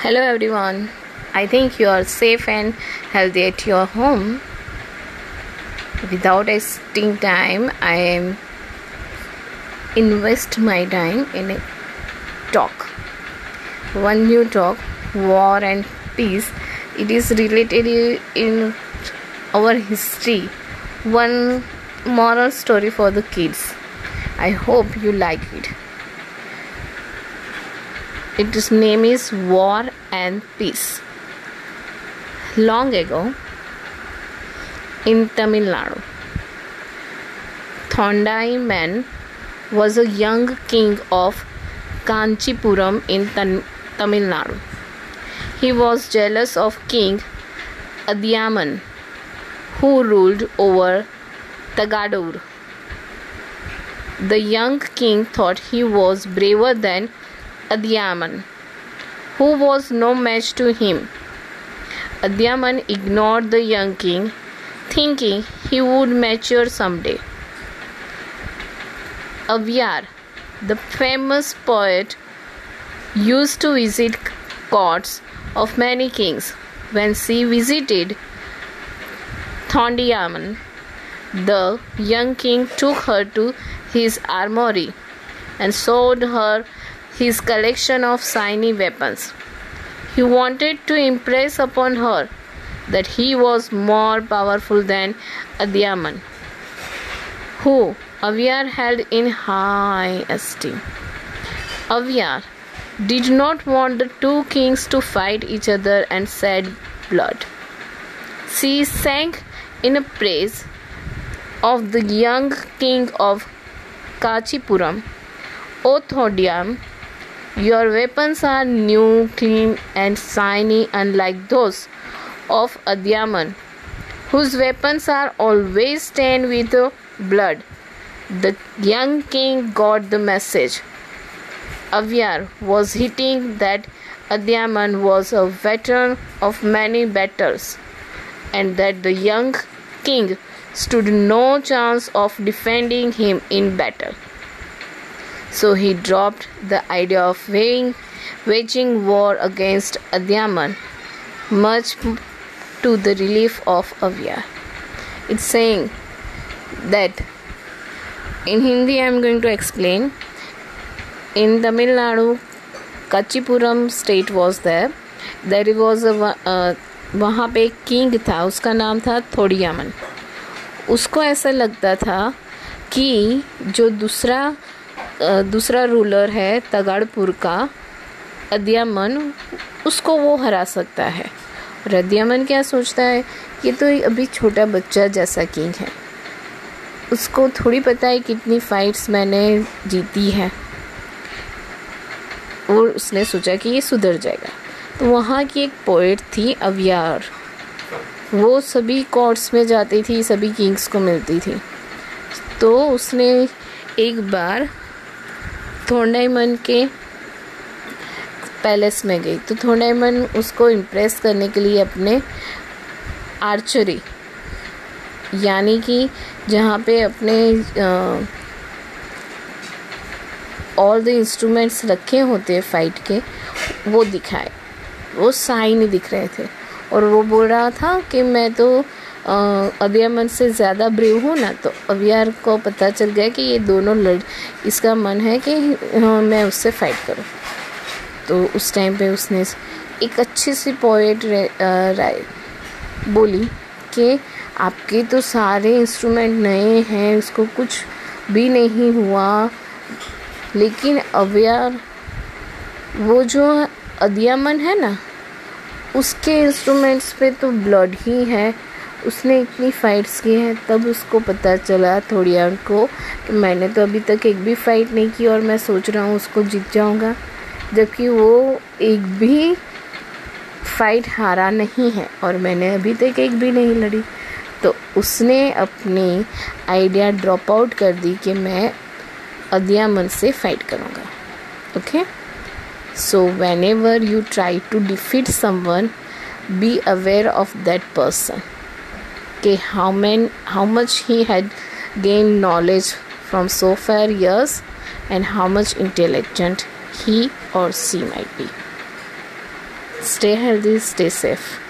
Hello everyone. I think you are safe and healthy at your home. Without wasting time, I am invest my time in a talk. One new talk, war and peace. It is related in our history. One moral story for the kids. I hope you like it. Its name is War and Peace. Long ago, in Tamil Nadu, Thondaiman was a young king of Kanchipuram in Tamil Nadu. He was jealous of King Adiyaman, who ruled over Tagadur. The young king thought he was braver than Adhiyaman, who was no match to him. Adhiyaman ignored the young king, thinking he would mature someday. Avyar, the famous poet, used to visit courts of many kings. When she visited Thondiyaman, the young king took her to his armory and showed her his collection of shiny weapons. He wanted to impress upon her that he was more powerful than Adhiyaman, who Avyar held in high esteem. Avyar did not want the two kings to fight each other and shed blood. She sang in praise of the young king of Kachipuram, O Thodiam, your weapons are new, clean, and shiny, unlike those of Adhiyaman, whose weapons are always stained with blood. The young king got the message. Avyar was hitting that Adhiyaman was a veteran of many battles and that the young king stood no chance of defending him in battle. So he dropped the idea of weighing, waging war against Adhiyaman, much to the relief of Avyar. It's saying that in Hindi I am going to explain. In Tamil Nadu, Kachipuram state was there. There was a uh, वहाँ पे एक king था उसका नाम था थोड़ियामन उसको ऐसा लगता था कि जो दूसरा दूसरा रूलर है तगाड़पुर का अदियामन उसको वो हरा सकता है। और अदियामन क्या सोचता है? ये तो अभी छोटा बच्चा जैसा किंग है। उसको थोड़ी पता है कितनी फाइट्स मैंने जीती है। और उसने सोचा कि ये सुधर जाएगा। तो वहाँ की एक पोइट थी अवियार। वो सभी कोर्ट्स में जाती थी, सभी किंग्स को मिलती थी। तो उसने एक बार थोंडाईमन के पैलेस में गई। तो थोंडाईमन उसको इम्प्रेस करने के लिए अपने आर्चरी यानी कि जहाँ पे अपने ऑल द इंस्ट्रूमेंट्स रखे होते हैं फाइट के, वो दिखाए। वो साइन दिख रहे थे। और वो बोल रहा था कि मैं तो अभियामन से ज़्यादा ब्रेव हूँ ना तो अभियार को पता चल गया कि ये दोनों लड़, इसका मन है कि मैं उससे फाइट करूँ। तो उस टाइम पे उसने एक अच्छी सी पोएट राय बोली कि आपके तो सारे इंस्ट्रूमेंट नए हैं, उसको कुछ भी नहीं हुआ, लेकिन अव्यार वो जो अदियामन है ना उसके इंस्ट्रूमेंट्स पे तो ब्लड ही है। उसने इतनी फ़ाइट्स की हैं, तब उसको पता चला थोड़िया को कि मैंने तो अभी तक एक भी फ़ाइट नहीं की और मैं सोच रहा हूँ उसको जीत जाऊँगा। जबकि वो एक भी फाइट हारा नहीं है और मैंने अभी तक एक भी नहीं लड़ी। तो उसने अपनी आइडिया ड्रॉप आउट कर दी कि मैं अदियामन से फाइट करूँगा। Okay so So, whenever you try to defeat someone, be aware of that person. Okay, how many, how much he had gained knowledge from so far years, and how much intelligent he or she might be. Stay healthy, stay safe.